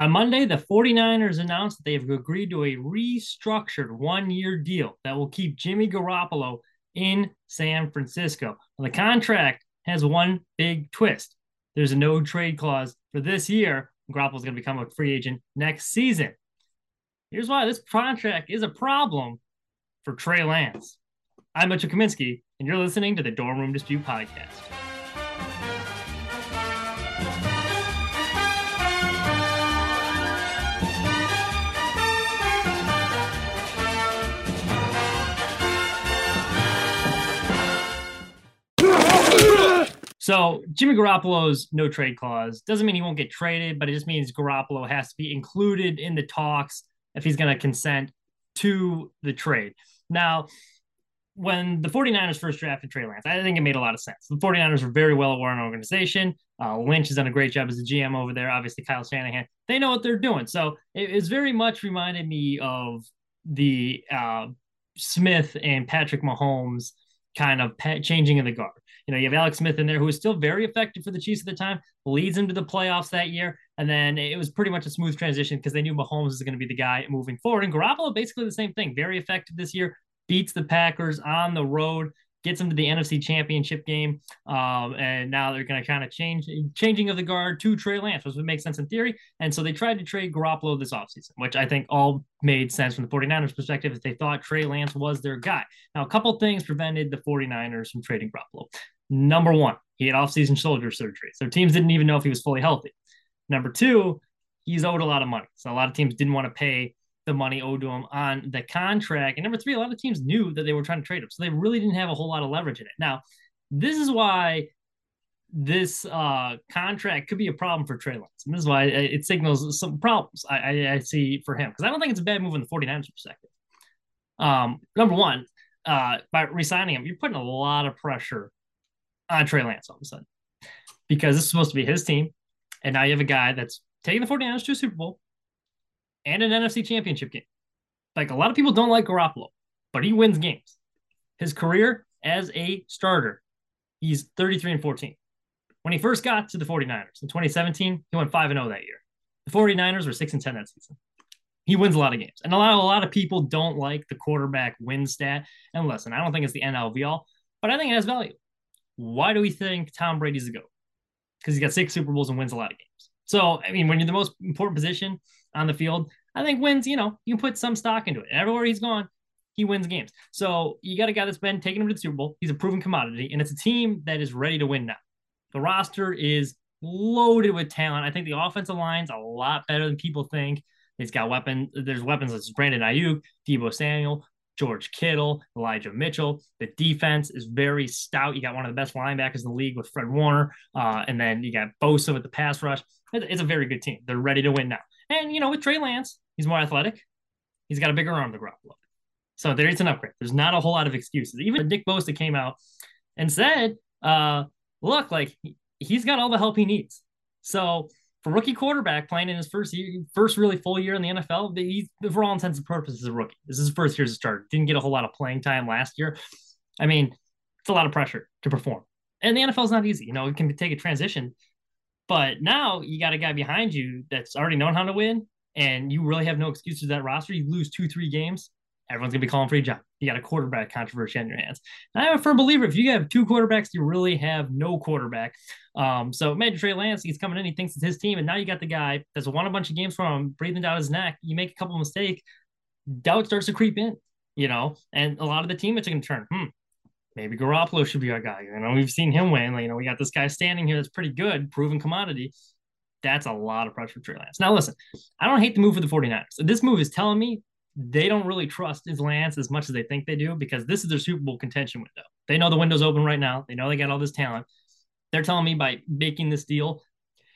On Monday, the 49ers announced that they have agreed to a restructured one year deal that will keep Jimmy Garoppolo in San Francisco. the contract has one big twist there's a no trade clause for this year. Garoppolo is going to become a free agent next season. Here's why this contract is a problem for Trey Lance. I'm Mitchell Kaminsky, and you're listening to the Dorm Room Dispute Podcast. So Jimmy Garoppolo's no trade clause doesn't mean he won't get traded, but it just means Garoppolo has to be included in the talks if he's going to consent to the trade. Now, when the 49ers first drafted Trey Lance, I think it made a lot of sense. The 49ers are very well aware an organization. Uh, Lynch has done a great job as a GM over there. Obviously, Kyle Shanahan, they know what they're doing. So it, it's very much reminded me of the uh, Smith and Patrick Mahomes kind of changing of the guard. You know, you have Alex Smith in there who was still very effective for the Chiefs at the time, leads them to the playoffs that year. And then it was pretty much a smooth transition because they knew Mahomes was going to be the guy moving forward. And Garoppolo, basically the same thing, very effective this year, beats the Packers on the road gets them to the NFC Championship game. Um, and now they're going to kind of change, changing of the guard to Trey Lance, which would make sense in theory. And so they tried to trade Garoppolo this offseason, which I think all made sense from the 49ers perspective if they thought Trey Lance was their guy. Now, a couple things prevented the 49ers from trading Garoppolo. Number one, he had offseason shoulder surgery. So teams didn't even know if he was fully healthy. Number two, he's owed a lot of money. So a lot of teams didn't want to pay the money owed to him on the contract. And number three, a lot of teams knew that they were trying to trade him. So they really didn't have a whole lot of leverage in it. Now, this is why this uh, contract could be a problem for Trey Lance. And this is why it signals some problems I, I, I see for him. Because I don't think it's a bad move in the 49ers perspective. Um, number one, uh, by resigning him, you're putting a lot of pressure on Trey Lance all of a sudden. Because this is supposed to be his team. And now you have a guy that's taking the 49ers to a Super Bowl and an NFC championship game. Like a lot of people don't like Garoppolo, but he wins games. His career as a starter, he's 33 and 14. When he first got to the 49ers in 2017, he went 5 and 0 that year. The 49ers were 6 and 10 that season. He wins a lot of games. And a lot, a lot of people don't like the quarterback win stat. And listen, I don't think it's the NLV all, but I think it has value. Why do we think Tom Brady's the GOAT? Because he's got six Super Bowls and wins a lot of games. So, I mean, when you're the most important position, on the field, I think wins, you know, you can put some stock into it. Everywhere he's gone, he wins games. So you got a guy that's been taking him to the Super Bowl. He's a proven commodity, and it's a team that is ready to win now. The roster is loaded with talent. I think the offensive line's a lot better than people think. It's got weapons. There's weapons like Brandon Aiyuk, Deebo Samuel, George Kittle, Elijah Mitchell. The defense is very stout. You got one of the best linebackers in the league with Fred Warner, uh, and then you got Bosa with the pass rush. It's a very good team. They're ready to win now. And, you know, with Trey Lance, he's more athletic. He's got a bigger arm to Garoppolo. So there is an upgrade. There's not a whole lot of excuses. Even Nick Bosa came out and said, uh, look, like he's got all the help he needs. So for rookie quarterback playing in his first year, first really full year in the NFL, he's for all intents and purposes a rookie. This is his first year as a starter. Didn't get a whole lot of playing time last year. I mean, it's a lot of pressure to perform. And the NFL is not easy. You know, it can take a transition but now you got a guy behind you that's already known how to win, and you really have no excuses to that roster. You lose two, three games, everyone's gonna be calling for a job. You got a quarterback controversy on your hands. And I'm a firm believer if you have two quarterbacks, you really have no quarterback. Um, so imagine Trey Lance, he's coming in, he thinks it's his team, and now you got the guy that's won a bunch of games from him, breathing down his neck. You make a couple of mistakes, doubt starts to creep in, you know, and a lot of the teammates are gonna turn, hmm, maybe Garoppolo should be our guy. You know, we've seen him win. You know, we got this guy standing here that's pretty good, proven commodity. That's a lot of pressure for Trey Lance. Now, listen, I don't hate the move for the 49ers. This move is telling me they don't really trust his Lance as much as they think they do because this is their Super Bowl contention window. They know the window's open right now. They know they got all this talent. They're telling me by making this deal,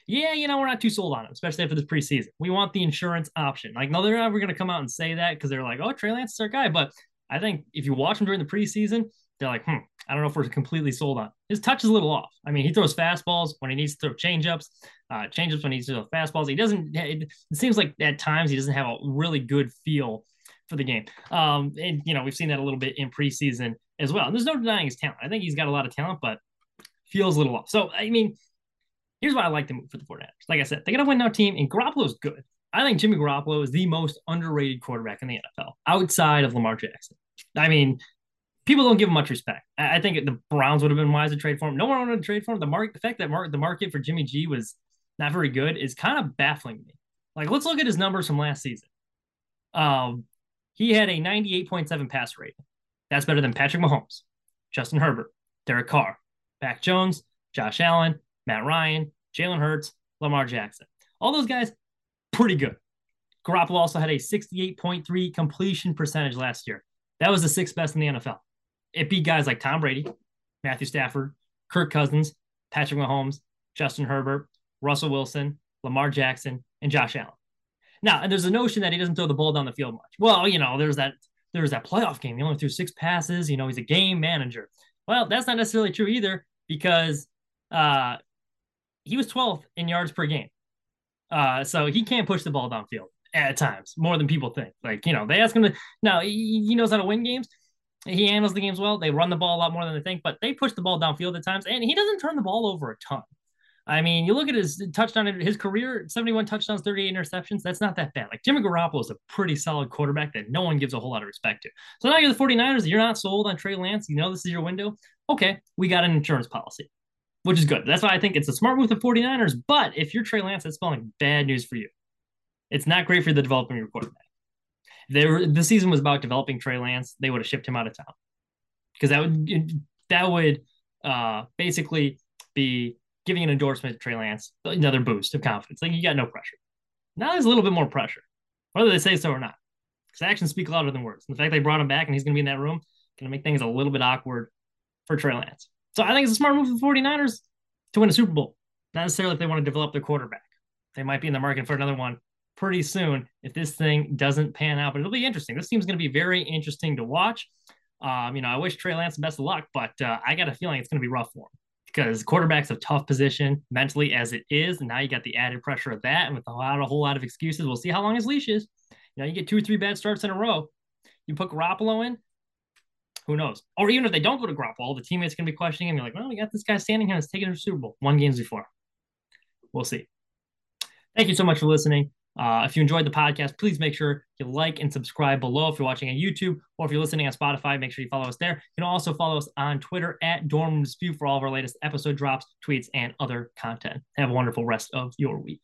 yeah, you know, we're not too sold on him, especially after this preseason. We want the insurance option. Like, no, they're never going to come out and say that because they're like, oh, Trey Lance is our guy. But I think if you watch him during the preseason, they're like, hmm, I don't know if we're completely sold on. His touch is a little off. I mean, he throws fastballs when he needs to throw changeups, uh, changeups when he needs to throw fastballs. He doesn't. It, seems like at times he doesn't have a really good feel for the game. Um, and you know, we've seen that a little bit in preseason as well. And there's no denying his talent. I think he's got a lot of talent, but feels a little off. So I mean, here's why I like to move for the 49ers. Like I said, they got a win now team, and Garoppolo's good. I think Jimmy Garoppolo is the most underrated quarterback in the NFL outside of Lamar Jackson. I mean, people don't give him much respect. I think the Browns would have been wise to trade for him. No one wanted to trade for him. The market, the fact that mark, the market for Jimmy G was not very good is kind of baffling me. Like, let's look at his numbers from last season. Um, he had a 98.7 pass rate. That's better than Patrick Mahomes, Justin Herbert, Derek Carr, Mac Jones, Josh Allen, Matt Ryan, Jalen Hurts, Lamar Jackson. All those guys, pretty good. Garoppolo also had a 68.3 completion percentage last year. That was the sixth best in the NFL. It beat guys like Tom Brady, Matthew Stafford, Kirk Cousins, Patrick Mahomes, Justin Herbert, Russell Wilson, Lamar Jackson, and Josh Allen. Now, and there's a notion that he doesn't throw the ball down the field much. Well, you know, there's that there's that playoff game. He only threw six passes. You know, he's a game manager. Well, that's not necessarily true either because uh, he was 12th in yards per game. Uh, so he can't push the ball downfield at times more than people think. Like, you know, they ask him to, now he, he knows how to win games. He handles the games well. They run the ball a lot more than they think, but they push the ball downfield at times, and he doesn't turn the ball over a ton. I mean, you look at his touchdown, his career, 71 touchdowns, 38 interceptions. That's not that bad. Like Jimmy Garoppolo is a pretty solid quarterback that no one gives a whole lot of respect to. So now you're the 49ers, you're not sold on Trey Lance. You know this is your window. Okay, we got an insurance policy, which is good. That's why I think it's a smart move the 49ers. But if you're Trey Lance, that's spelling bad news for you. It's not great for the development of your quarterback. They were, the season was about developing Trey Lance, they would have shipped him out of town because that would that would uh, basically be giving an endorsement to Trey Lance, another boost of confidence. Like you got no pressure. Now there's a little bit more pressure, whether they say so or not. Because actions speak louder than words. And the fact they brought him back and he's going to be in that room going to make things a little bit awkward for Trey Lance. So I think it's a smart move for the 49ers to win a Super Bowl. Not necessarily if they want to develop their quarterback. They might be in the market for another one pretty soon if this thing doesn't pan out. But it'll be interesting. This team's going to be very interesting to watch. Um, you know, I wish Trey Lance the best of luck, but uh, I got a feeling it's going to be rough for him because quarterback's a tough position mentally as it is. And now you got the added pressure of that. And with a lot, a whole lot of excuses, we'll see how long his leash is. You know, you get two or three bad starts in a row. You put Garoppolo in, who knows? Or even if they don't go to Garoppolo, the teammates can be questioning him. You're like, well, we got this guy standing here that's taken a Super Bowl one games before. We'll see. Thank you so much for listening. Uh, if you enjoyed the podcast, please make sure you like and subscribe below if you're watching on YouTube or if you're listening on Spotify, make sure you follow us there. You can also follow us on Twitter at Dorm Dispute for all of our latest episode drops, tweets, and other content. Have a wonderful rest of your week.